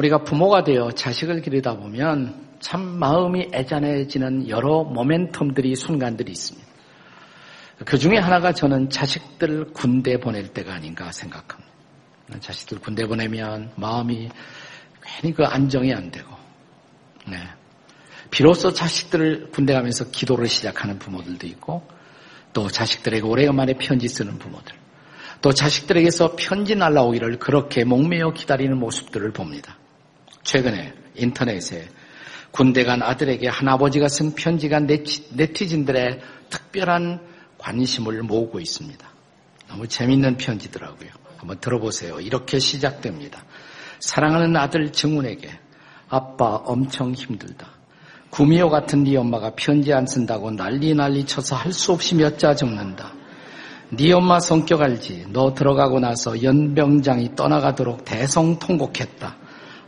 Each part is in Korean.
우리가 부모가 되어 자식을 기르다 보면 참 마음이 애잔해지는 여러 모멘텀들이 순간들이 있습니다. 그 중에 하나가 저는 자식들 군대 보낼 때가 아닌가 생각합니다. 자식들 군대 보내면 마음이 괜히 그 안정이 안 되고, 네. 비로소 자식들을 군대 가면서 기도를 시작하는 부모들도 있고, 또 자식들에게 오래간만에 편지 쓰는 부모들, 또 자식들에게서 편지 날라오기를 그렇게 목매어 기다리는 모습들을 봅니다. 최근에 인터넷에 군대 간 아들에게 한아버지가 쓴 편지가 네티즌들의 특별한 관심을 모으고 있습니다. 너무 재밌는 편지더라고요. 한번 들어보세요. 이렇게 시작됩니다. 사랑하는 아들 정훈에게 아빠 엄청 힘들다. 구미호 같은 네 엄마가 편지 안 쓴다고 난리 난리 쳐서 할 수 없이 몇 자 적는다. 네 엄마 성격 알지? 너 들어가고 나서 연병장이 떠나가도록 대성통곡했다.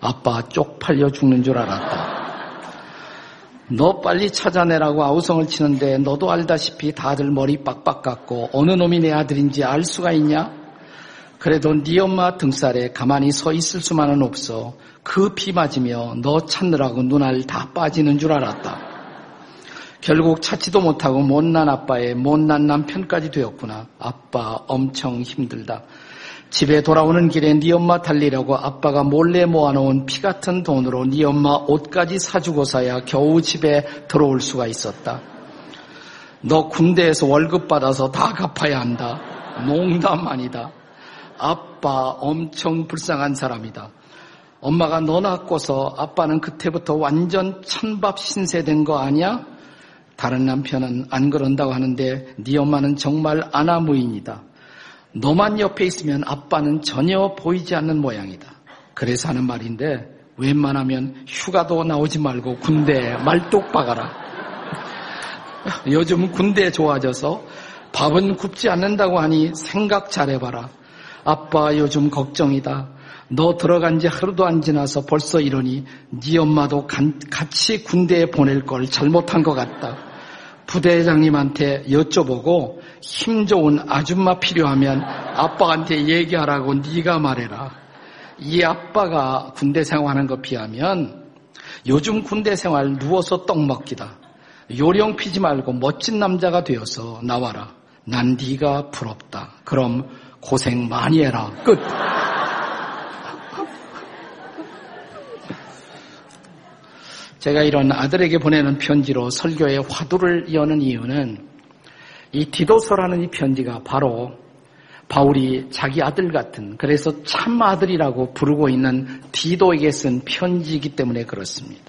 아빠 쪽팔려 죽는 줄 알았다. 너 빨리 찾아내라고 아우성을 치는데 너도 알다시피 다들 머리 빡빡 깎고 어느 놈이 내 아들인지 알 수가 있냐? 그래도 네 엄마 등살에 가만히 서 있을 수만은 없어. 그 피 맞으며 너 찾느라고 눈알 다 빠지는 줄 알았다. 결국 찾지도 못하고 못난 아빠의 못난 남편까지 되었구나. 아빠 엄청 힘들다. 집에 돌아오는 길에 네 엄마 달리려고 아빠가 몰래 모아놓은 피 같은 돈으로 네 엄마 옷까지 사주고서야 겨우 집에 들어올 수가 있었다. 너 군대에서 월급 받아서 다 갚아야 한다. 농담 아니다. 아빠 엄청 불쌍한 사람이다. 엄마가 너 낳고서 아빠는 그때부터 완전 찬밥 신세된 거 아니야? 다른 남편은 안 그런다고 하는데 네 엄마는 정말 아나무인이다. 너만 옆에 있으면 아빠는 전혀 보이지 않는 모양이다. 그래서 하는 말인데 웬만하면 휴가도 나오지 말고 군대에 말뚝 박아라. 요즘 군대 좋아져서 밥은 굽지 않는다고 하니 생각 잘해봐라. 아빠 요즘 걱정이다. 너 들어간 지 하루도 안 지나서 벌써 이러니 네 엄마도 같이 군대에 보낼 걸 잘못한 것 같다. 부대장님한테 여쭤보고 힘 좋은 아줌마 필요하면 아빠한테 얘기하라고 네가 말해라. 이 아빠가 군대 생활하는 거 비하면 요즘 군대 생활 누워서 떡 먹기다. 요령 피지 말고 멋진 남자가 되어서 나와라. 난 네가 부럽다. 그럼 고생 많이 해라. 끝. 제가 이런 아들에게 보내는 편지로 설교의 화두를 여는 이유는 이 디도서라는 이 편지가 바로 바울이 자기 아들 같은 그래서 참 아들이라고 부르고 있는 디도에게 쓴 편지이기 때문에 그렇습니다.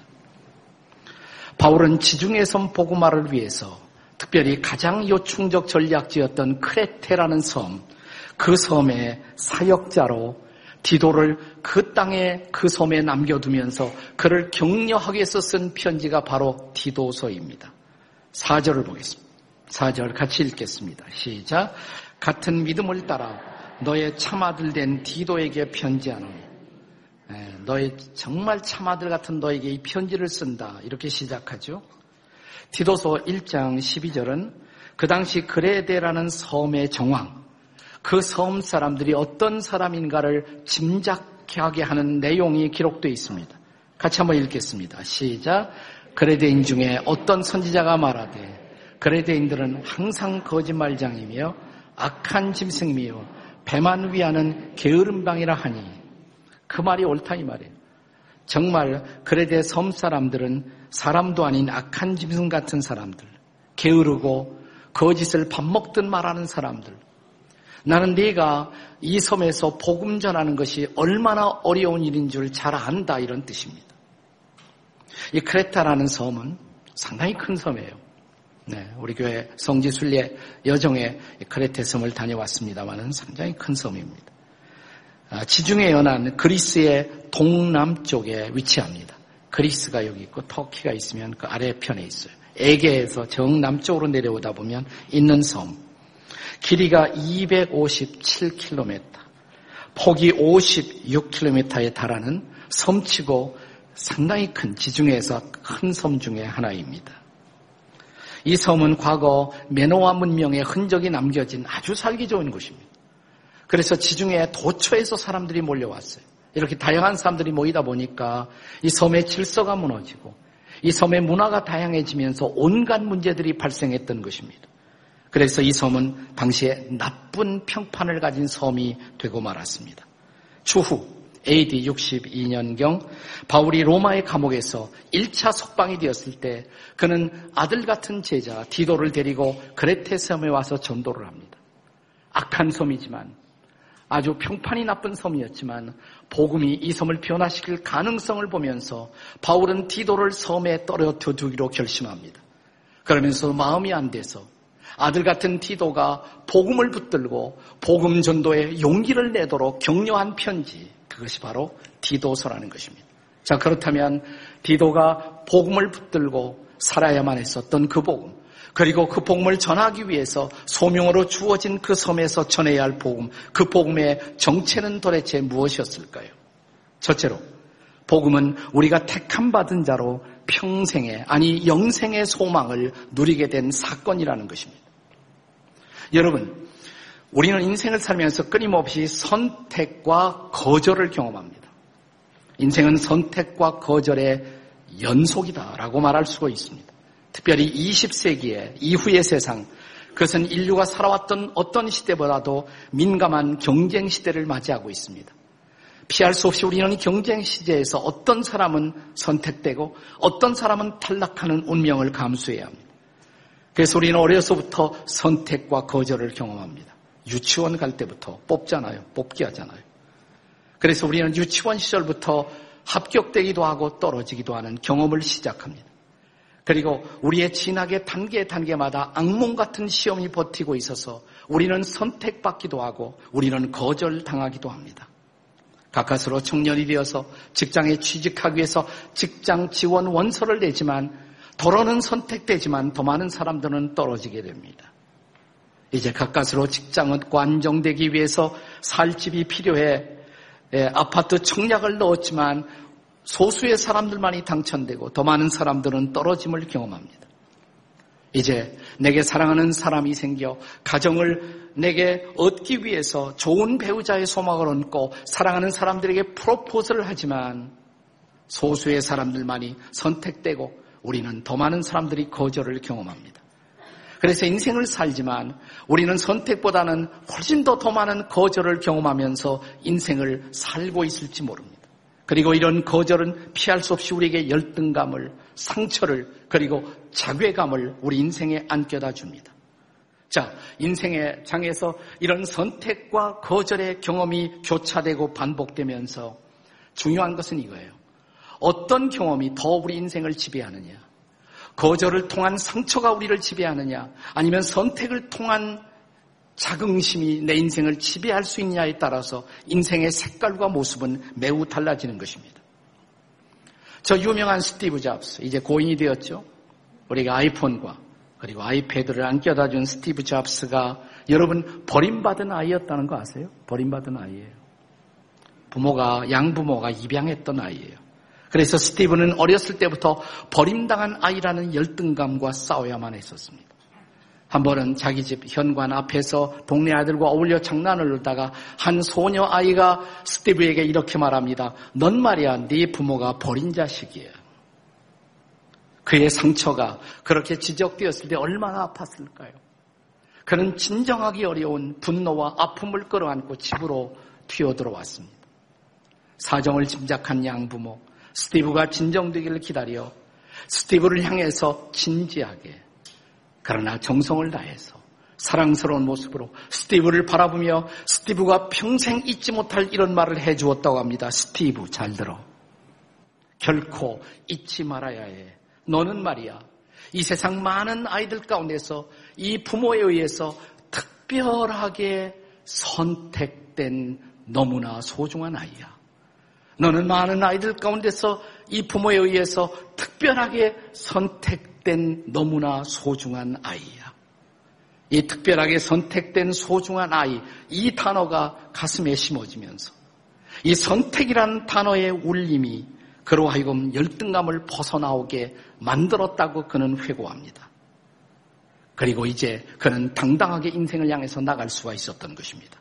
바울은 지중해 섬 보고마를 위해서 특별히 가장 요충적 전략지였던 크레테라는 섬, 그 섬의 사역자로 디도를 그 땅에 그 섬에 남겨두면서 그를 격려하기 위해서 쓴 편지가 바로 디도서입니다. 4절을 보겠습니다. 4절 같이 읽겠습니다. 시작. 같은 믿음을 따라 너의 참아들 된 디도에게 편지하노니 너의 정말 참아들 같은 너에게 이 편지를 쓴다. 이렇게 시작하죠. 디도서 1장 12절은 그 당시 그레데라는 섬의 정왕, 그 섬 사람들이 어떤 사람인가를 짐작하게 하는 내용이 기록되어 있습니다. 같이 한번 읽겠습니다. 시작. 그레데인 중에 어떤 선지자가 말하되 그레데인들은 항상 거짓말장이며 악한 짐승이며 배만 위하는 게으름방이라 하니 그 말이 옳다 이 말이에요. 정말 그레데 섬 사람들은 사람도 아닌 악한 짐승 같은 사람들, 게으르고 거짓을 밥 먹듯 말하는 사람들, 나는 네가 이 섬에서 복음 전하는 것이 얼마나 어려운 일인 줄 잘 안다 이런 뜻입니다. 이 크레타라는 섬은 상당히 큰 섬이에요. 네, 우리 교회 성지 순례 여정에 크레테 섬을 다녀왔습니다만은 상당히 큰 섬입니다. 아, 지중해 연안 그리스의 동남쪽에 위치합니다. 그리스가 여기 있고 터키가 있으면 그 아래편에 있어요. 에게에서 정남쪽으로 내려오다 보면 있는 섬. 길이가 257km, 폭이 56km에 달하는 섬치고 상당히 큰 지중해에서 큰 섬 중의 하나입니다. 이 섬은 과거 메노아 문명의 흔적이 남겨진 아주 살기 좋은 곳입니다. 그래서 지중해 도처에서 사람들이 몰려왔어요. 이렇게 다양한 사람들이 모이다 보니까 이 섬의 질서가 무너지고 이 섬의 문화가 다양해지면서 온갖 문제들이 발생했던 것입니다. 그래서 이 섬은 당시에 나쁜 평판을 가진 섬이 되고 말았습니다. 추후 AD 62년경 바울이 로마의 감옥에서 1차 석방이 되었을 때 그는 아들 같은 제자 디도를 데리고 그레테 섬에 와서 전도를 합니다. 악한 섬이지만 아주 평판이 나쁜 섬이었지만 복음이 이 섬을 변화시킬 가능성을 보면서 바울은 디도를 섬에 떨어뜨려 두기로 결심합니다. 그러면서 마음이 안 돼서 아들 같은 디도가 복음을 붙들고 복음 전도에 용기를 내도록 격려한 편지 그것이 바로 디도서라는 것입니다. 자 그렇다면 디도가 복음을 붙들고 살아야만 했었던 그 복음 그리고 그 복음을 전하기 위해서 소명으로 주어진 그 섬에서 전해야 할 복음, 그 복음의 정체는 도대체 무엇이었을까요? 첫째로, 복음은 우리가 택함 받은 자로 평생의, 아니 영생의 소망을 누리게 된 사건이라는 것입니다. 여러분, 우리는 인생을 살면서 끊임없이 선택과 거절을 경험합니다. 인생은 선택과 거절의 연속이다라고 말할 수가 있습니다. 특별히 20세기의 이후의 세상, 그것은 인류가 살아왔던 어떤 시대보다도 민감한 경쟁 시대를 맞이하고 있습니다. 피할 수 없이 우리는 경쟁 시대에서 어떤 사람은 선택되고 어떤 사람은 탈락하는 운명을 감수해야 합니다. 그래서 우리는 어려서부터 선택과 거절을 경험합니다. 유치원 갈 때부터 뽑잖아요. 뽑기 하잖아요. 그래서 우리는 유치원 시절부터 합격되기도 하고 떨어지기도 하는 경험을 시작합니다. 그리고 우리의 진학의 단계 단계마다 악몽 같은 시험이 버티고 있어서 우리는 선택받기도 하고 우리는 거절당하기도 합니다. 가까스로 청년이 되어서 직장에 취직하기 위해서 직장 지원 원서를 내지만 도로는 선택되지만 더 많은 사람들은 떨어지게 됩니다. 이제 가까스로 직장은 관정되기 위해서 살 집이 필요해 예, 아파트 청약을 넣었지만 소수의 사람들만이 당첨되고 더 많은 사람들은 떨어짐을 경험합니다. 이제 내게 사랑하는 사람이 생겨 가정을 내게 얻기 위해서 좋은 배우자의 소망을 얹고 사랑하는 사람들에게 프로포즈를 하지만 소수의 사람들만이 선택되고 우리는 더 많은 사람들이 거절을 경험합니다. 그래서 인생을 살지만 우리는 선택보다는 훨씬 더 더 많은 거절을 경험하면서 인생을 살고 있을지 모릅니다. 그리고 이런 거절은 피할 수 없이 우리에게 열등감을, 상처를, 그리고 자괴감을 우리 인생에 안겨다 줍니다. 자, 인생의 장에서 이런 선택과 거절의 경험이 교차되고 반복되면서 중요한 것은 이거예요. 어떤 경험이 더 우리 인생을 지배하느냐? 거절을 통한 상처가 우리를 지배하느냐? 아니면 선택을 통한 자긍심이 내 인생을 지배할 수 있냐에 따라서 인생의 색깔과 모습은 매우 달라지는 것입니다. 저 유명한 스티브 잡스, 이제 고인이 되었죠. 우리가 아이폰과 그리고 아이패드를 안겨다 준 스티브 잡스가 여러분 버림받은 아이였다는 거 아세요? 버림받은 아이예요. 부모가 양부모가 입양했던 아이예요. 그래서 스티브는 어렸을 때부터 버림당한 아이라는 열등감과 싸워야만 했었습니다. 한 번은 자기 집 현관 앞에서 동네 아들과 어울려 장난을 놀다가 한 소녀 아이가 스티브에게 이렇게 말합니다. 넌 말이야 네 부모가 버린 자식이야. 그의 상처가 그렇게 지적되었을 때 얼마나 아팠을까요? 그는 진정하기 어려운 분노와 아픔을 끌어안고 집으로 튀어들어왔습니다. 사정을 짐작한 양부모 스티브가 진정되기를 기다려 스티브를 향해서 진지하게 그러나 정성을 다해서 사랑스러운 모습으로 스티브를 바라보며 스티브가 평생 잊지 못할 이런 말을 해주었다고 합니다. 스티브 잘 들어. 결코 잊지 말아야 해. 너는 말이야. 이 세상 많은 아이들 가운데서 이 부모에 의해서 특별하게 선택된 너무나 소중한 아이야. 너는 많은 아이들 가운데서 이 부모에 의해서 특별하게 선택된 너무나 소중한 아이야. 이 특별하게 선택된 소중한 아이, 이 단어가 가슴에 심어지면서 이 선택이라는 단어의 울림이 그로 하여금 열등감을 벗어나오게 만들었다고 그는 회고합니다. 그리고 이제 그는 당당하게 인생을 향해서 나갈 수가 있었던 것입니다.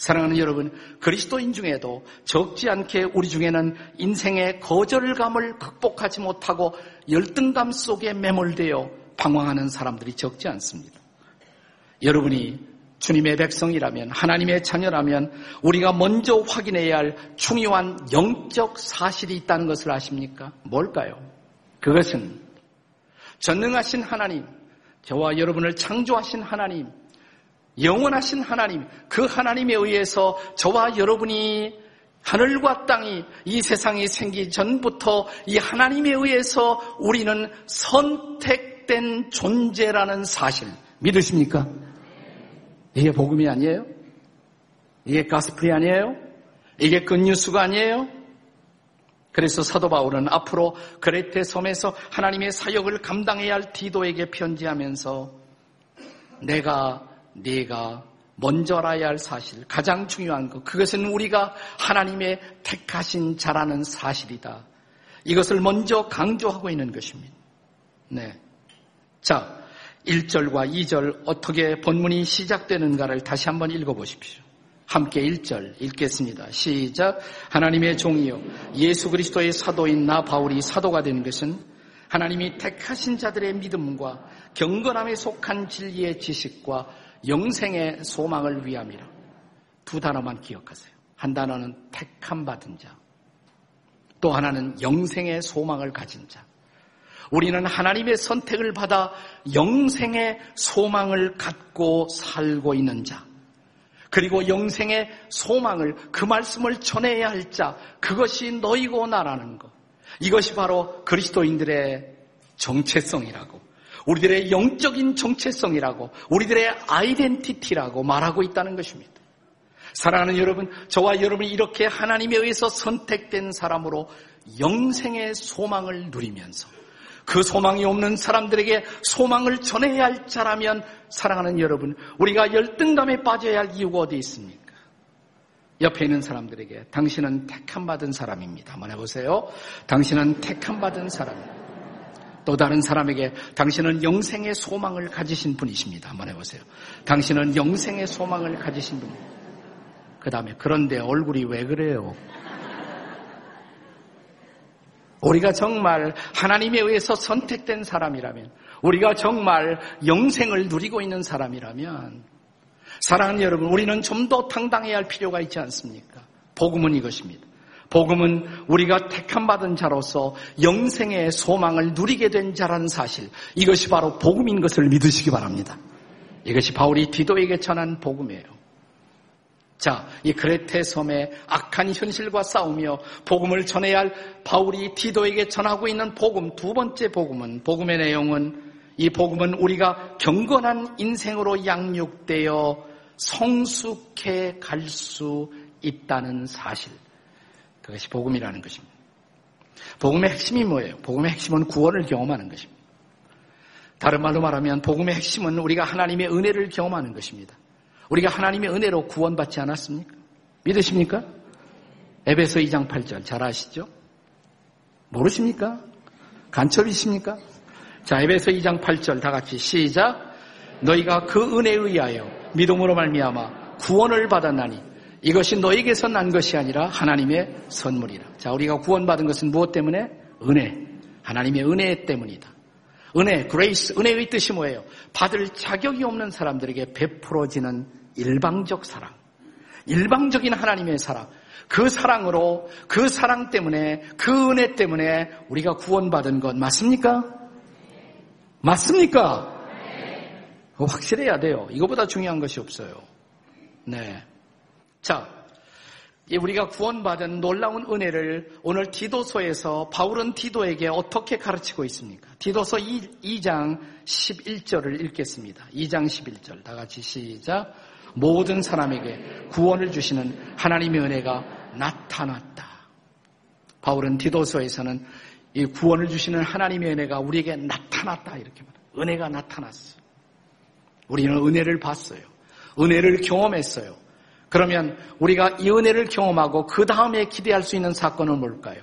사랑하는 여러분, 그리스도인 중에도 적지 않게 우리 중에는 인생의 거절감을 극복하지 못하고 열등감 속에 매몰되어 방황하는 사람들이 적지 않습니다. 여러분이 주님의 백성이라면, 하나님의 자녀라면 우리가 먼저 확인해야 할 중요한 영적 사실이 있다는 것을 아십니까? 뭘까요? 그것은 전능하신 하나님, 저와 여러분을 창조하신 하나님, 영원하신 하나님, 그 하나님에 의해서 저와 여러분이 하늘과 땅이 이 세상이 생기 전부터 이 하나님에 의해서 우리는 선택된 존재라는 사실 믿으십니까? 이게 복음이 아니에요? 이게 가스프리 아니에요? 이게 굿뉴스가 아니에요? 그래서 사도 바울은 앞으로 그레테 섬에서 하나님의 사역을 감당해야 할 디도에게 편지하면서 내가 네가 먼저 알아야 할 사실, 가장 중요한 것, 그것은 우리가 하나님의 택하신 자라는 사실이다. 이것을 먼저 강조하고 있는 것입니다. 네. 자, 1절과 2절 어떻게 본문이 시작되는가를 다시 한번 읽어보십시오. 함께 1절 읽겠습니다. 시작. 하나님의 종이요. 예수 그리스도의 사도인 나 바울이 사도가 되는 것은 하나님이 택하신 자들의 믿음과 경건함에 속한 진리의 지식과 영생의 소망을 위함이라. 두 단어만 기억하세요. 한 단어는 택함 받은 자. 또 하나는 영생의 소망을 가진 자. 우리는 하나님의 선택을 받아 영생의 소망을 갖고 살고 있는 자. 그리고 영생의 소망을 그 말씀을 전해야 할 자. 그것이 너희고 나라는 것. 이것이 바로 그리스도인들의 정체성이라고 우리들의 영적인 정체성이라고 우리들의 아이덴티티라고 말하고 있다는 것입니다. 사랑하는 여러분, 저와 여러분이 이렇게 하나님에 의해서 선택된 사람으로 영생의 소망을 누리면서 그 소망이 없는 사람들에게 소망을 전해야 할 자라면 사랑하는 여러분, 우리가 열등감에 빠져야 할 이유가 어디 있습니까? 옆에 있는 사람들에게 당신은 택함 받은 사람입니다. 한번 해보세요. 당신은 택함 받은 사람입니다. 또 다른 사람에게 당신은 영생의 소망을 가지신 분이십니다. 한번 해보세요. 당신은 영생의 소망을 가지신 분. 그 다음에 그런데 얼굴이 왜 그래요? 우리가 정말 하나님에 의해서 선택된 사람이라면, 우리가 정말 영생을 누리고 있는 사람이라면, 사랑하는 여러분, 우리는 좀 더 당당해야 할 필요가 있지 않습니까? 복음은 이것입니다. 복음은 우리가 택함받은 자로서 영생의 소망을 누리게 된 자라는 사실, 이것이 바로 복음인 것을 믿으시기 바랍니다. 이것이 바울이 디도에게 전한 복음이에요. 자, 이 그레테 섬의 악한 현실과 싸우며 복음을 전해야 할 바울이 디도에게 전하고 있는 복음, 두 번째 복음은, 복음의 내용은 이 복음은 우리가 경건한 인생으로 양육되어 성숙해 갈 수 있다는 사실. 그것이 복음이라는 것입니다. 복음의 핵심이 뭐예요? 복음의 핵심은 구원을 경험하는 것입니다. 다른 말로 말하면 복음의 핵심은 우리가 하나님의 은혜를 경험하는 것입니다. 우리가 하나님의 은혜로 구원받지 않았습니까? 믿으십니까? 에베소 2장 8절 잘 아시죠? 모르십니까? 간첩이십니까? 자, 에베소 2장 8절 다 같이 시작. 너희가 그 은혜에 의하여 믿음으로 말미암아 구원을 받았나니 이것이 너희에게서 난 것이 아니라 하나님의 선물이라. 자, 우리가 구원받은 것은 무엇 때문에? 은혜. 하나님의 은혜 때문이다. 은혜, grace, 은혜의 뜻이 뭐예요? 받을 자격이 없는 사람들에게 베풀어지는 일방적 사랑. 일방적인 하나님의 사랑. 그 사랑으로, 그 사랑 때문에, 그 은혜 때문에 우리가 구원받은 것 맞습니까? 맞습니까? 확실해야 돼요. 이거보다 중요한 것이 없어요. 네. 자, 우리가 구원받은 놀라운 은혜를 오늘 디도서에서 바울은 디도에게 어떻게 가르치고 있습니까? 디도서 2, 장 11절을 읽겠습니다. 2장 11절 다 같이 시작. 모든 사람에게 구원을 주시는 하나님의 은혜가 나타났다. 바울은 디도서에서는 이 구원을 주시는 하나님의 은혜가 우리에게 나타났다 이렇게 말합니다. 은혜가 나타났어. 우리는 은혜를 봤어요. 은혜를 경험했어요. 그러면 우리가 이 은혜를 경험하고 그 다음에 기대할 수 있는 사건은 뭘까요?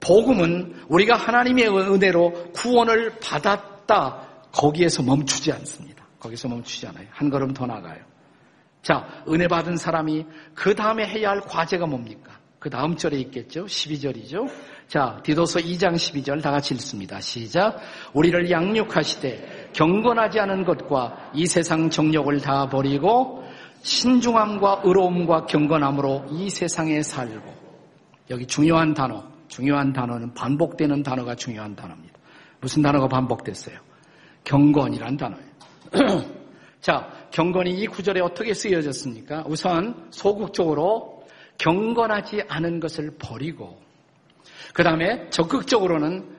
복음은 우리가 하나님의 은혜로 구원을 받았다. 거기에서 멈추지 않습니다. 거기서 멈추지 않아요. 한 걸음 더 나가요. 자, 은혜 받은 사람이 그 다음에 해야 할 과제가 뭡니까? 그 다음 절에 있겠죠? 12절이죠? 자, 디도서 2장 12절 다 같이 읽습니다. 시작. 우리를 양육하시되 경건하지 않은 것과 이 세상 정력을 다 버리고 신중함과 의로움과 경건함으로 이 세상에 살고 여기 중요한 단어, 중요한 단어는 반복되는 단어가 중요한 단어입니다. 무슨 단어가 반복됐어요? 경건이란 단어예요. 자, 경건이 이 구절에 어떻게 쓰여졌습니까? 우선 소극적으로 경건하지 않은 것을 버리고 그 다음에 적극적으로는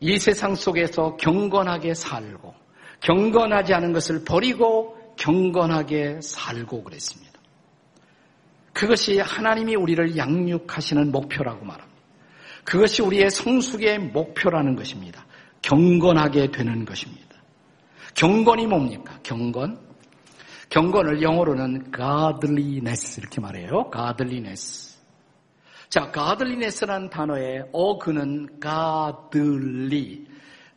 이 세상 속에서 경건하게 살고 경건하지 않은 것을 버리고 경건하게 살고 그랬습니다. 그것이 하나님이 우리를 양육하시는 목표라고 말합니다. 그것이 우리의 성숙의 목표라는 것입니다. 경건하게 되는 것입니다. 경건이 뭡니까? 경건. 경건을 영어로는 godliness 이렇게 말해요. godliness. 자, godliness라는 단어에 어그는 godly.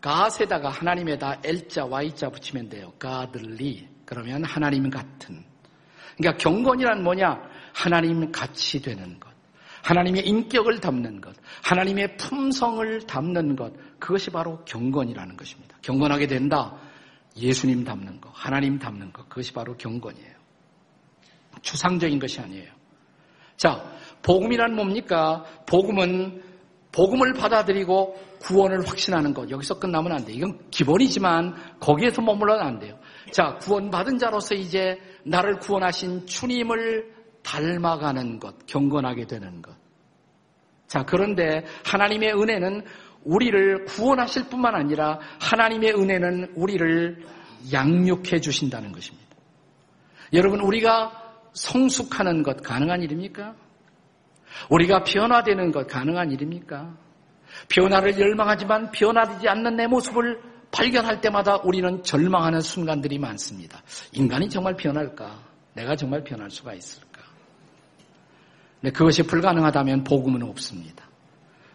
god에다가 하나님에다 L자, Y자 붙이면 돼요. godly. 그러면 하나님 같은. 그러니까 경건이란 뭐냐? 하나님 같이 되는 것. 하나님의 인격을 담는 것. 하나님의 품성을 담는 것. 그것이 바로 경건이라는 것입니다. 경건하게 된다. 예수님 담는 것, 하나님 담는 것, 그것이 바로 경건이에요. 추상적인 것이 아니에요. 자, 복음이란 뭡니까? 복음은 복음을 받아들이고 구원을 확신하는 것. 여기서 끝나면 안 돼요. 이건 기본이지만 거기에서 머물러는 안 돼요. 자, 구원받은 자로서 이제 나를 구원하신 주님을 닮아가는 것, 경건하게 되는 것. 자, 그런데 하나님의 은혜는 우리를 구원하실 뿐만 아니라 하나님의 은혜는 우리를 양육해 주신다는 것입니다. 여러분, 우리가 성숙하는 것 가능한 일입니까? 우리가 변화되는 것 가능한 일입니까? 변화를 열망하지만 변화되지 않는 내 모습을 발견할 때마다 우리는 절망하는 순간들이 많습니다. 인간이 정말 변할까? 내가 정말 변할 수가 있을까? 네, 그것이 불가능하다면 복음은 없습니다.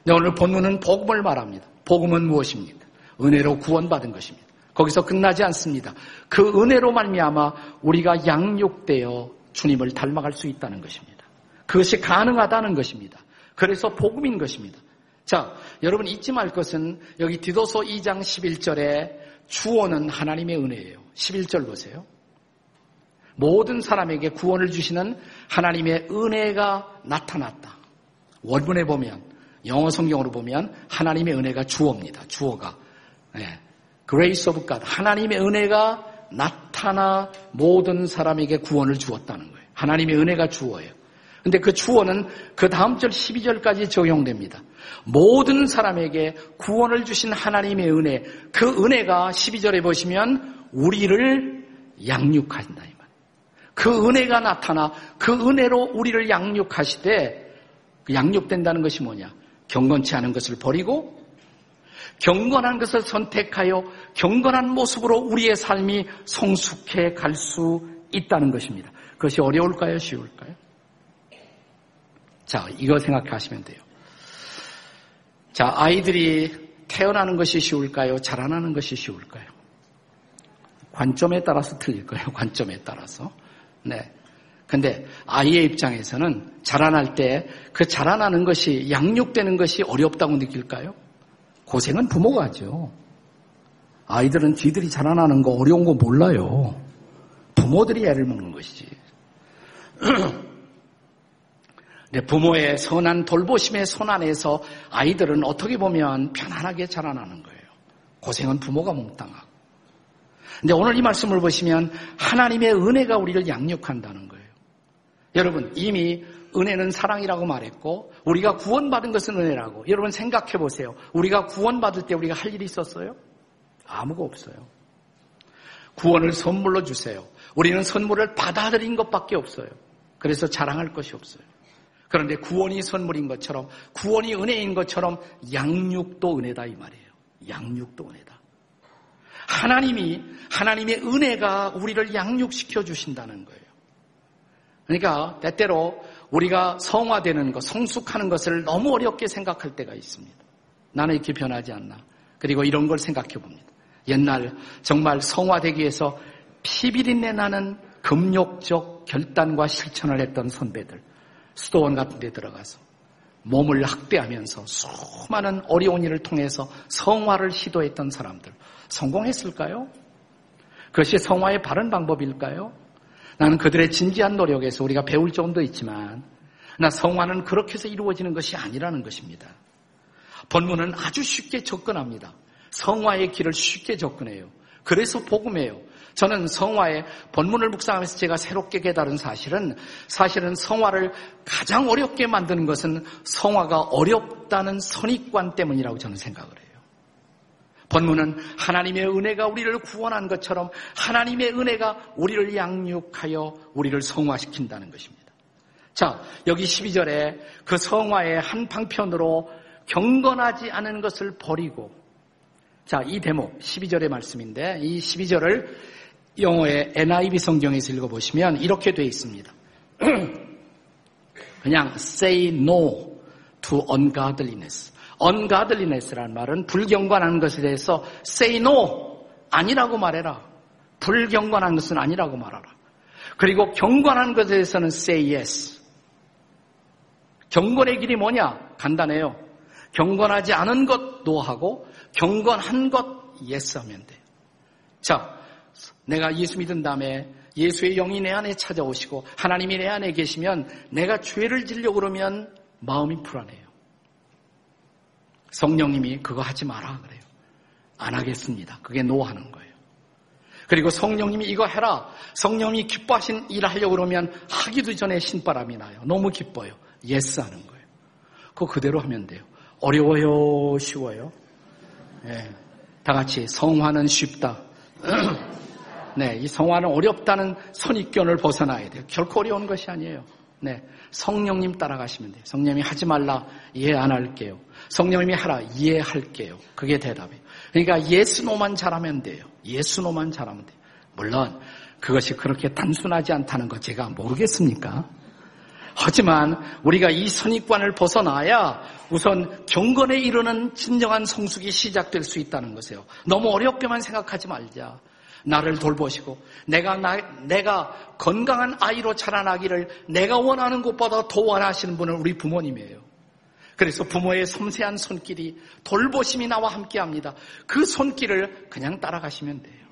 네, 오늘 본문은 복음을 말합니다. 복음은 무엇입니까? 은혜로 구원받은 것입니다. 거기서 끝나지 않습니다. 그 은혜로 말미암아 우리가 양육되어 주님을 닮아갈 수 있다는 것입니다. 그것이 가능하다는 것입니다. 그래서 복음인 것입니다. 자, 여러분 잊지 말 것은 여기 디도서 2장 11절에 주원은 하나님의 은혜예요. 11절 보세요. 모든 사람에게 구원을 주시는 하나님의 은혜가 나타났다. 원문에 보면 영어 성경으로 보면 하나님의 은혜가 주어입니다. 주어가. 네. Grace of God. 하나님의 은혜가 나타나 모든 사람에게 구원을 주었다는 거예요. 하나님의 은혜가 주어예요. 근데 그 주어는 그 다음 절 12절까지 적용됩니다. 모든 사람에게 구원을 주신 하나님의 은혜, 그 은혜가 12절에 보시면 우리를 양육한다. 그 은혜가 나타나 그 은혜로 우리를 양육하시되 그 양육된다는 것이 뭐냐? 경건치 않은 것을 버리고 경건한 것을 선택하여 경건한 모습으로 우리의 삶이 성숙해 갈 수 있다는 것입니다. 그것이 어려울까요? 쉬울까요? 자, 이거 생각하시면 돼요. 자, 아이들이 태어나는 것이 쉬울까요? 자라나는 것이 쉬울까요? 관점에 따라서 틀릴 거예요. 관점에 따라서. 네. 근데 아이의 입장에서는 자라날 때 그 자라나는 것이 양육되는 것이 어렵다고 느낄까요? 고생은 부모가 하죠. 아이들은 쥐들이 자라나는 거 어려운 거 몰라요. 부모들이 애를 먹는 것이지. 부모의 선한 돌보심의 손 안에서 아이들은 어떻게 보면 편안하게 자라나는 거예요. 고생은 부모가 몽땅하고. 근데 오늘 이 말씀을 보시면 하나님의 은혜가 우리를 양육한다는 거예요. 여러분, 이미 은혜는 사랑이라고 말했고, 우리가 구원받은 것은 은혜라고. 여러분 생각해 보세요. 우리가 구원받을 때 우리가 할 일이 있었어요? 아무거 없어요. 구원을 선물로 주세요. 우리는 선물을 받아들인 것밖에 없어요. 그래서 자랑할 것이 없어요. 그런데 구원이 선물인 것처럼, 구원이 은혜인 것처럼 양육도 은혜다 이 말이에요. 양육도 은혜다. 하나님이, 하나님의 은혜가 우리를 양육시켜 주신다는 거예요. 그러니까 때때로 우리가 성화되는 것, 성숙하는 것을 너무 어렵게 생각할 때가 있습니다. 나는 이렇게 변하지 않나. 그리고 이런 걸 생각해 봅니다. 옛날 정말 성화되기 위해서 피비린내 나는 금욕적 결단과 실천을 했던 선배들, 수도원 같은 데 들어가서 몸을 학대하면서 수많은 어려운 일을 통해서 성화를 시도했던 사람들, 성공했을까요? 그것이 성화의 바른 방법일까요? 나는 그들의 진지한 노력에서 우리가 배울 점도 있지만, 나 성화는 그렇게 해서 이루어지는 것이 아니라는 것입니다. 본문은 아주 쉽게 접근합니다. 성화의 길을 쉽게 접근해요. 그래서 복음이에요. 저는 성화의 본문을 묵상하면서 제가 새롭게 깨달은 사실은 사실은 성화를 가장 어렵게 만드는 것은 성화가 어렵다는 선입관 때문이라고 저는 생각을 해요. 본문은 하나님의 은혜가 우리를 구원한 것처럼 하나님의 은혜가 우리를 양육하여 우리를 성화시킨다는 것입니다. 자, 여기 12절에 그 성화의 한 방편으로 경건하지 않은 것을 버리고 자, 이 대목 12절의 말씀인데 이 12절을 영어의 NIV 성경에서 읽어보시면 이렇게 되어 있습니다. 그냥 say no to ungodliness. ungodliness라는 말은 불경건한 것에 대해서 say no 아니라고 말해라. 불경건한 것은 아니라고 말하라. 그리고 경건한 것에 대해서는 say yes. 경건의 길이 뭐냐? 간단해요. 경건하지 않은 것 노하고 경건한 것 yes 하면 돼요. 자, 내가 예수 믿은 다음에 예수의 영이 내 안에 찾아오시고 하나님이 내 안에 계시면 내가 죄를 지려고 그러면 마음이 불안해요. 성령님이 그거 하지 마라 그래요. 안 하겠습니다. 그게 no하는 거예요. 그리고 성령님이 이거 해라. 성령님이 기뻐하신 일 하려고 그러면 하기도 전에 신바람이 나요. 너무 기뻐요. yes 하는 거예요. 그거 그대로 하면 돼요. 어려워요? 쉬워요? 네. 다 같이 성화는 쉽다. 네, 이 성화는 어렵다는 선입견을 벗어나야 돼요. 결코 어려운 것이 아니에요. 네, 성령님 따라가시면 돼요. 성령님이 하지 말라 이해 안 할게요. 성령님이 하라 이해할게요. 그게 대답이에요. 그러니까 예수노만 잘하면 돼요. 예수노만 잘하면 돼요. 물론 그것이 그렇게 단순하지 않다는 거 제가 모르겠습니까? 하지만 우리가 이 선입관을 벗어나야 우선 경건에 이르는 진정한 성숙이 시작될 수 있다는 것이에요. 너무 어렵게만 생각하지 말자. 나를 돌보시고 내가 나, 내가 건강한 아이로 자라나기를 내가 원하는 것보다 더 원하시는 분은 우리 부모님이에요. 그래서 부모의 섬세한 손길이 돌보심이 나와 함께합니다. 그 손길을 그냥 따라가시면 돼요.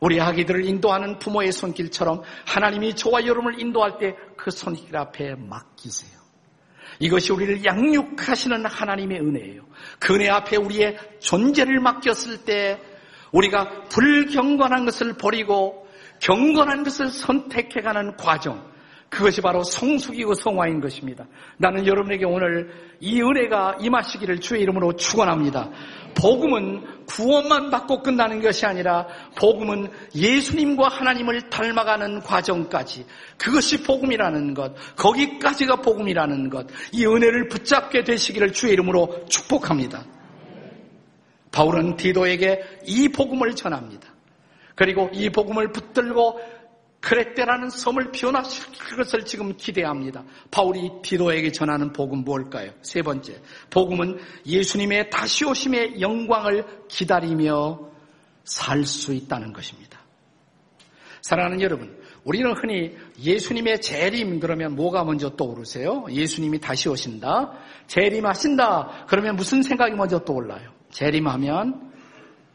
우리 아기들을 인도하는 부모의 손길처럼 하나님이 저와 여러분을 인도할 때 그 손길 앞에 맡기세요. 이것이 우리를 양육하시는 하나님의 은혜예요. 그 은혜 앞에 우리의 존재를 맡겼을 때 우리가 불경건한 것을 버리고 경건한 것을 선택해가는 과정. 그것이 바로 성숙이고 성화인 것입니다. 나는 여러분에게 오늘 이 은혜가 임하시기를 주의 이름으로 축원합니다. 복음은 구원만 받고 끝나는 것이 아니라 복음은 예수님과 하나님을 닮아가는 과정까지 그것이 복음이라는 것, 거기까지가 복음이라는 것, 이 은혜를 붙잡게 되시기를 주의 이름으로 축복합니다. 바울은 디도에게 이 복음을 전합니다. 그리고 이 복음을 붙들고 크레테라는 섬을 변화시킬 것을 지금 기대합니다. 바울이 디도에게 전하는 복음 뭘까요? 세 번째, 복음은 예수님의 다시 오심의 영광을 기다리며 살 수 있다는 것입니다. 사랑하는 여러분, 우리는 흔히 예수님의 재림 그러면 뭐가 먼저 떠오르세요? 예수님이 다시 오신다. 재림하신다. 그러면 무슨 생각이 먼저 떠올라요? 재림하면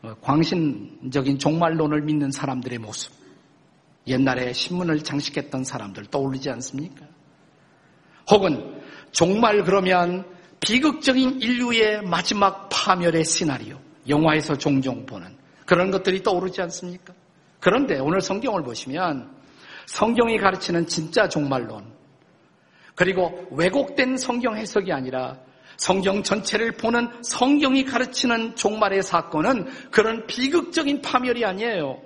어, 광신적인 종말론을 믿는 사람들의 모습. 옛날에 신문을 장식했던 사람들 떠올리지 않습니까? 혹은 종말 그러면 비극적인 인류의 마지막 파멸의 시나리오, 영화에서 종종 보는 그런 것들이 떠오르지 않습니까? 그런데 오늘 성경을 보시면 성경이 가르치는 진짜 종말론, 그리고 왜곡된 성경 해석이 아니라 성경 전체를 보는 성경이 가르치는 종말의 사건은 그런 비극적인 파멸이 아니에요.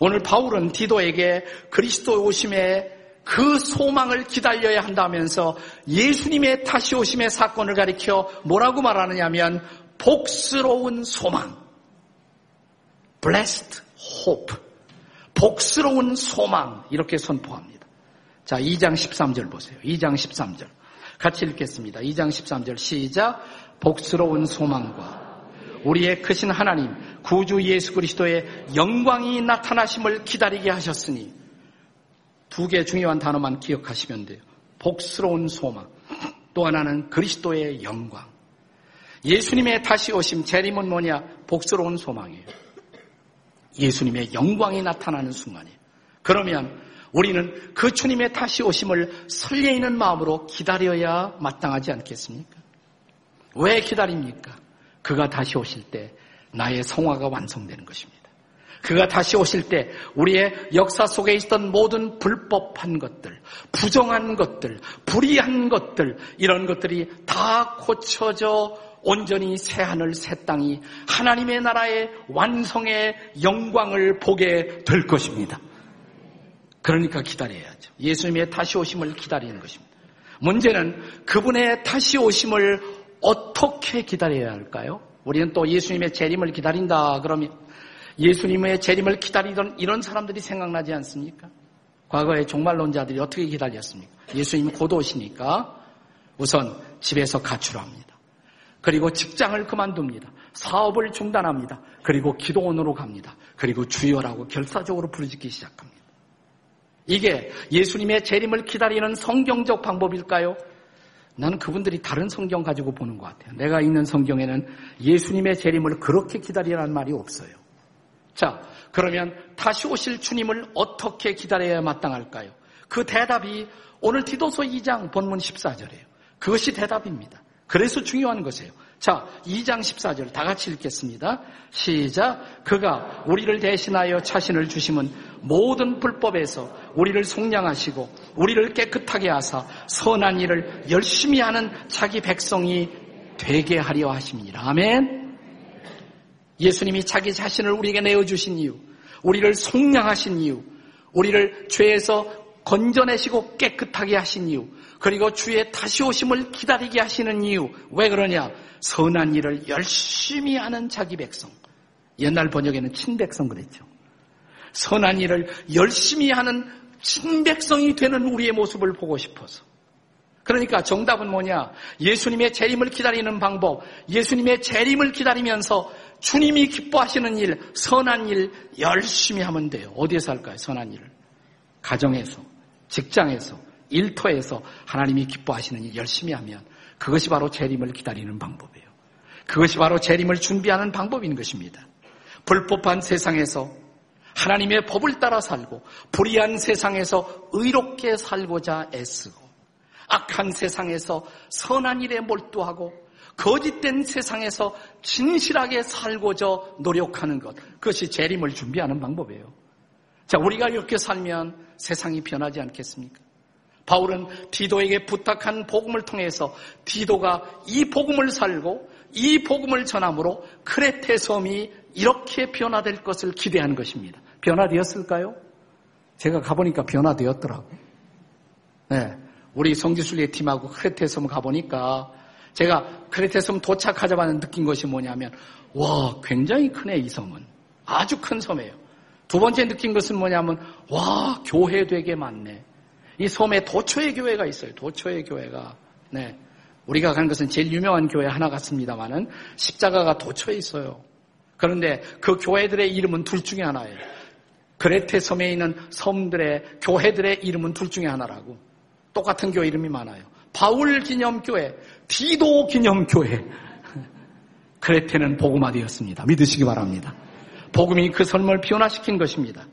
오늘 바울은 디도에게 그리스도 오심의 그 소망을 기다려야 한다면서 예수님의 다시 오심의 사건을 가리켜 뭐라고 말하느냐면 복스러운 소망. blessed hope. 복스러운 소망. 이렇게 선포합니다. 자, 2장 13절 보세요. 2장 13절. 같이 읽겠습니다. 2장 13절 시작. 복스러운 소망과 우리의 크신 하나님, 구주 예수 그리스도의 영광이 나타나심을 기다리게 하셨으니 두 개 중요한 단어만 기억하시면 돼요. 복스러운 소망. 또 하나는 그리스도의 영광. 예수님의 다시 오심 재림은 뭐냐? 복스러운 소망이에요. 예수님의 영광이 나타나는 순간이에요. 그러면 우리는 그 주님의 다시 오심을 설레이는 마음으로 기다려야 마땅하지 않겠습니까? 왜 기다립니까? 그가 다시 오실 때 나의 성화가 완성되는 것입니다. 그가 다시 오실 때 우리의 역사 속에 있던 모든 불법한 것들, 부정한 것들, 불의한 것들, 이런 것들이 다 고쳐져 온전히 새 하늘 새 땅이 하나님의 나라의 완성의 영광을 보게 될 것입니다. 그러니까 기다려야죠. 예수님의 다시 오심을 기다리는 것입니다. 문제는 그분의 다시 오심을 어떻게 기다려야 할까요? 우리는 또 예수님의 재림을 기다린다 그러면 예수님의 재림을 기다리던 이런 사람들이 생각나지 않습니까? 과거의 종말론자들이 어떻게 기다렸습니까? 예수님이 곧 오시니까 우선 집에서 가출합니다. 그리고 직장을 그만둡니다. 사업을 중단합니다. 그리고 기도원으로 갑니다. 그리고 주여라고 결사적으로 부르짖기 시작합니다. 이게 예수님의 재림을 기다리는 성경적 방법일까요? 나는 그분들이 다른 성경 가지고 보는 것 같아요. 내가 읽는 성경에는 예수님의 재림을 그렇게 기다리라는 말이 없어요. 자, 그러면 다시 오실 주님을 어떻게 기다려야 마땅할까요? 그 대답이 오늘 디도서 2장 본문 14절이에요. 그것이 대답입니다. 그래서 중요한 것이에요. 자, 2장 14절 다 같이 읽겠습니다. 시작. 그가 우리를 대신하여 자신을 주심은 모든 불법에서 우리를 속량하시고 우리를 깨끗하게 하사 선한 일을 열심히 하는 자기 백성이 되게 하려 하십니다. 아멘. 예수님이 자기 자신을 우리에게 내어 주신 이유, 우리를 속량하신 이유, 우리를 죄에서 건져내시고 깨끗하게 하신 이유, 그리고 주의 다시 오심을 기다리게 하시는 이유, 왜 그러냐? 선한 일을 열심히 하는 자기 백성. 옛날 번역에는 친백성 그랬죠. 선한 일을 열심히 하는 친백성이 되는 우리의 모습을 보고 싶어서. 그러니까 정답은 뭐냐? 예수님의 재림을 기다리는 방법, 예수님의 재림을 기다리면서 주님이 기뻐하시는 일, 선한 일 열심히 하면 돼요. 어디에서 할까요? 선한 일을. 가정에서, 직장에서, 일터에서 하나님이 기뻐하시는 일 열심히 하면 그것이 바로 재림을 기다리는 방법이에요. 그것이 바로 재림을 준비하는 방법인 것입니다. 불법한 세상에서 하나님의 법을 따라 살고 불의한 세상에서 의롭게 살고자 애쓰고 악한 세상에서 선한 일에 몰두하고 거짓된 세상에서 진실하게 살고자 노력하는 것 그것이 재림을 준비하는 방법이에요. 자, 우리가 이렇게 살면 세상이 변하지 않겠습니까? 바울은 디도에게 부탁한 복음을 통해서 디도가 이 복음을 살고 이 복음을 전함으로 크레테 섬이 이렇게 변화될 것을 기대한 것입니다. 변화되었을까요? 제가 가보니까 변화되었더라고. 네. 우리 성지순례 팀하고 크레테 섬 가보니까 제가 크레테 섬 도착하자마자 느낀 것이 뭐냐면 와 굉장히 크네 이 섬은 아주 큰 섬이에요. 두 번째 느낀 것은 뭐냐면 와 교회 되게 많네. 이 섬에 도초의 교회가 있어요. 도초의 교회가. 네. 우리가 가는 것은 제일 유명한 교회 하나 같습니다만은 십자가가 도초에 있어요. 그런데 그 교회들의 이름은 둘 중에 하나예요. 그레테 섬에 있는 섬들의 교회들의 이름은 둘 중에 하나라고. 똑같은 교회 이름이 많아요. 바울 기념교회, 디도 기념교회. 그레테는 복음화 되었습니다. 믿으시기 바랍니다. 복음이 그 삶을 변화시킨 것입니다.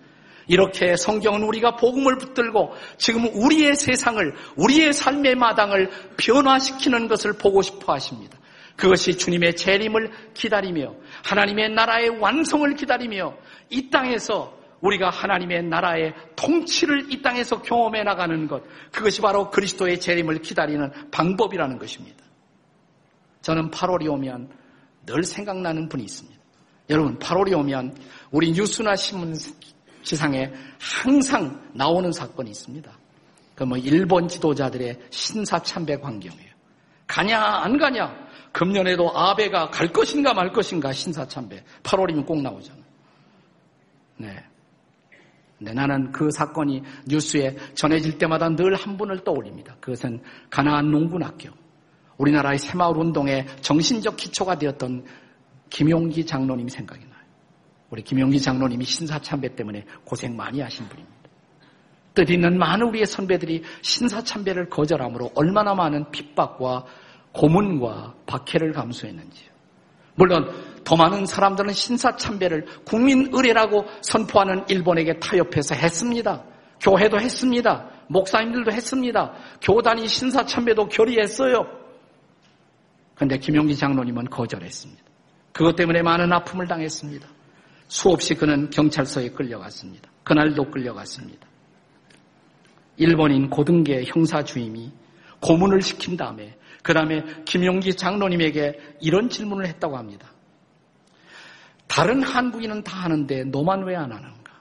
이렇게 성경은 우리가 복음을 붙들고 지금 우리의 세상을, 우리의 삶의 마당을 변화시키는 것을 보고 싶어 하십니다. 그것이 주님의 재림을 기다리며 하나님의 나라의 완성을 기다리며 이 땅에서 우리가 하나님의 나라의 통치를 이 땅에서 경험해 나가는 것, 그것이 바로 그리스도의 재림을 기다리는 방법이라는 것입니다. 저는 8월이 오면 늘 생각나는 분이 있습니다. 여러분, 8월이 오면 우리 뉴스나 신문 지상에 항상 나오는 사건이 있습니다. 그 뭐 일본 지도자들의 신사참배 광경이에요. 가냐 안 가냐? 금년에도 아베가 갈 것인가 말 것인가 신사참배. 8월이면 꼭 나오잖아요. 네. 네, 나는 그 사건이 뉴스에 전해질 때마다 늘 한 분을 떠올립니다. 그것은 가나안 농군학교. 우리나라의 새마을 운동의 정신적 기초가 되었던 김용기 장로님 생각이 나요. 우리 김용기 장로님이 신사참배 때문에 고생 많이 하신 분입니다. 뜻 있는 많은 우리의 선배들이 신사참배를 거절함으로 얼마나 많은 핍박과 고문과 박해를 감수했는지요. 물론 더 많은 사람들은 신사참배를 국민 의례라고 선포하는 일본에게 타협해서 했습니다. 교회도 했습니다. 목사님들도 했습니다. 교단이 신사참배도 결의했어요. 그런데 김용기 장로님은 거절했습니다. 그것 때문에 많은 아픔을 당했습니다. 수없이 그는 경찰서에 끌려갔습니다. 그날도 끌려갔습니다. 일본인 고등계 형사 주임이 고문을 시킨 다음에 그 다음에 김용기 장로님에게 이런 질문을 했다고 합니다. 다른 한국인은 다 하는데 너만 왜 안 하는가?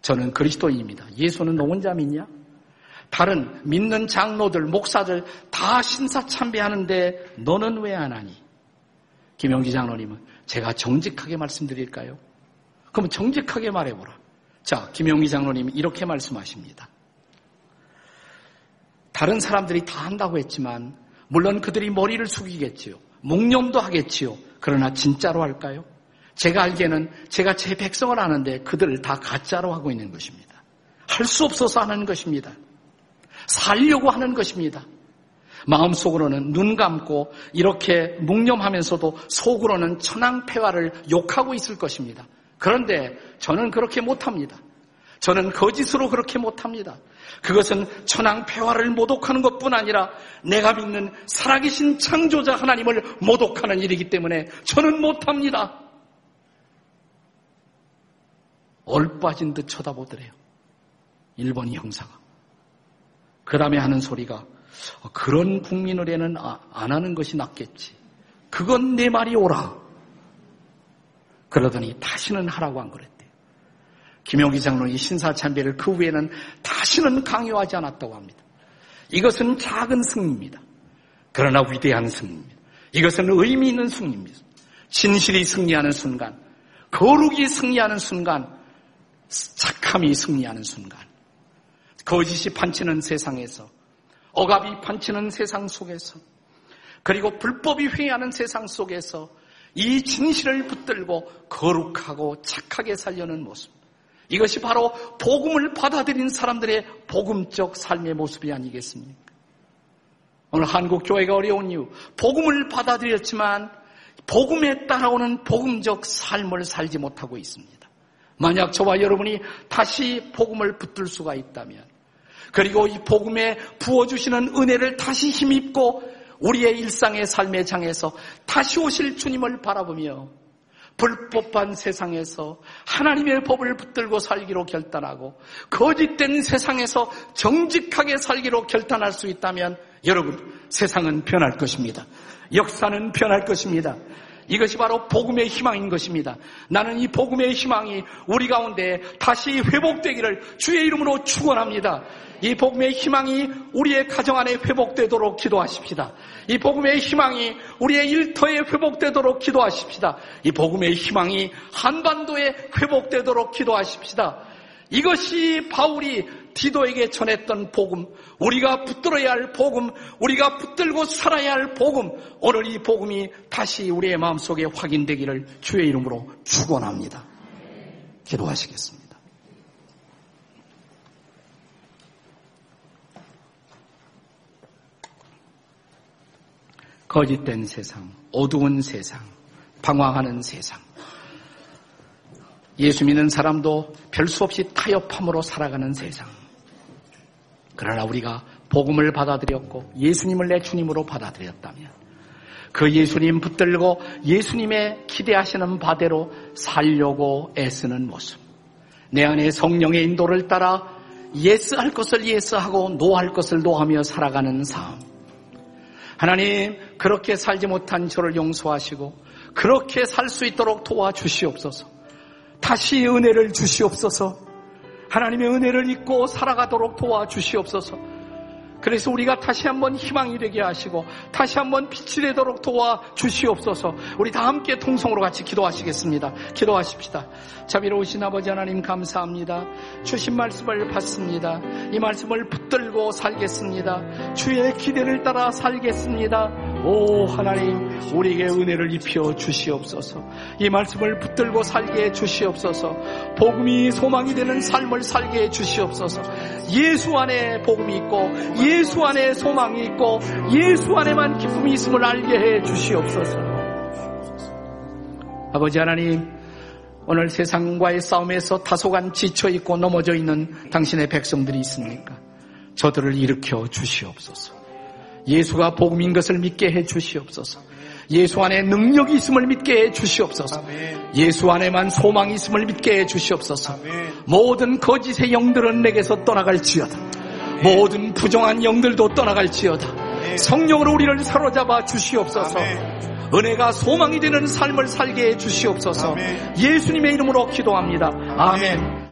저는 그리스도인입니다. 예수는 너 혼자 믿냐? 다른 믿는 장로들, 목사들 다 신사참배하는데 너는 왜 안 하니? 김용기 장로님은 제가 정직하게 말씀드릴까요? 그럼 정직하게 말해보라. 자, 김용기 장로님이 이렇게 말씀하십니다. 다른 사람들이 다 한다고 했지만 물론 그들이 머리를 숙이겠지요. 묵념도 하겠지요. 그러나 진짜로 할까요? 제가 알기에는 제가 제 백성을 아는데 그들을 다 가짜로 하고 있는 것입니다. 할 수 없어서 하는 것입니다. 살려고 하는 것입니다. 마음속으로는 눈 감고 이렇게 묵념하면서도 속으로는 천황폐화를 욕하고 있을 것입니다. 그런데 저는 그렇게 못합니다. 저는 거짓으로 그렇게 못합니다. 그것은 천황 폐화를 모독하는 것뿐 아니라 내가 믿는 살아계신 창조자 하나님을 모독하는 일이기 때문에 저는 못합니다. 얼빠진 듯 쳐다보더래요. 일본 형사가. 그 다음에 하는 소리가 그런 국민의례는 아, 안 하는 것이 낫겠지. 그건 내 말이 오라. 그러더니 다시는 하라고 안 그랬대요. 김용기 장로이 신사참배를 그 후에는 다시는 강요하지 않았다고 합니다. 이것은 작은 승리입니다. 그러나 위대한 승리입니다. 이것은 의미 있는 승리입니다. 진실이 승리하는 순간, 거룩이 승리하는 순간, 착함이 승리하는 순간, 거짓이 판치는 세상에서, 억압이 판치는 세상 속에서, 그리고 불법이 회의하는 세상 속에서 이 진실을 붙들고 거룩하고 착하게 살려는 모습. 이것이 바로 복음을 받아들인 사람들의 복음적 삶의 모습이 아니겠습니까? 오늘 한국 교회가 어려운 이유, 복음을 받아들였지만 복음에 따라오는 복음적 삶을 살지 못하고 있습니다. 만약 저와 여러분이 다시 복음을 붙들 수가 있다면, 그리고 이 복음에 부어주시는 은혜를 다시 힘입고 우리의 일상의 삶의 장에서 다시 오실 주님을 바라보며 불법한 세상에서 하나님의 법을 붙들고 살기로 결단하고 거짓된 세상에서 정직하게 살기로 결단할 수 있다면 여러분 세상은 변할 것입니다. 역사는 변할 것입니다. 이것이 바로 복음의 희망인 것입니다. 나는 이 복음의 희망이 우리 가운데 다시 회복되기를 주의 이름으로 축원합니다. 이 복음의 희망이 우리의 가정 안에 회복되도록 기도하십시다. 이 복음의 희망이 우리의 일터에 회복되도록 기도하십시다. 이 복음의 희망이 한반도에 회복되도록 기도하십시다. 이것이 바울이 디도에게 전했던 복음, 우리가 붙들어야 할 복음, 우리가 붙들고 살아야 할 복음, 오늘 이 복음이 다시 우리의 마음속에 확인되기를 주의 이름으로 축원합니다. 기도하시겠습니다. 거짓된 세상, 어두운 세상, 방황하는 세상. 예수 믿는 사람도 별 수 없이 타협함으로 살아가는 세상. 그러나 우리가 복음을 받아들였고 예수님을 내 주님으로 받아들였다면 그 예수님 붙들고 예수님의 기대하시는 바대로 살려고 애쓰는 모습. 내 안에 성령의 인도를 따라 예스할 것을 예스하고 노할 것을 노하며 살아가는 삶. 하나님, 그렇게 살지 못한 저를 용서하시고, 그렇게 살 수 있도록 도와주시옵소서. 다시 은혜를 주시옵소서. 하나님의 은혜를 잊고 살아가도록 도와주시옵소서. 그래서 우리가 다시 한번 희망이 되게 하시고 다시 한번 빛이 되도록 도와주시옵소서. 우리 다 함께 통성으로 같이 기도하시겠습니다. 기도하십시다. 자비로우신 아버지 하나님 감사합니다. 주신 말씀을 받습니다. 이 말씀을 붙들고 살겠습니다. 주의 기대를 따라 살겠습니다. 오 하나님 우리에게 은혜를 입혀 주시옵소서 이 말씀을 붙들고 살게 해 주시옵소서 복음이 소망이 되는 삶을 살게 해 주시옵소서 예수 안에 복음이 있고 예수 안에 소망이 있고 예수 안에만 기쁨이 있음을 알게 해 주시옵소서 아버지 하나님 오늘 세상과의 싸움에서 다소간 지쳐 있고 넘어져 있는 당신의 백성들이 있습니까? 저들을 일으켜 주시옵소서. 예수가 복음인 것을 믿게 해 주시옵소서. 예수 안에 능력이 있음을 믿게 해 주시옵소서. 예수 안에만 소망이 있음을 믿게 해 주시옵소서. 모든 거짓의 영들은 내게서 떠나갈지어다. 모든 부정한 영들도 떠나갈지어다. 성령으로 우리를 사로잡아 주시옵소서. 은혜가 소망이 되는 삶을 살게 해 주시옵소서. 예수님의 이름으로 기도합니다. 아멘.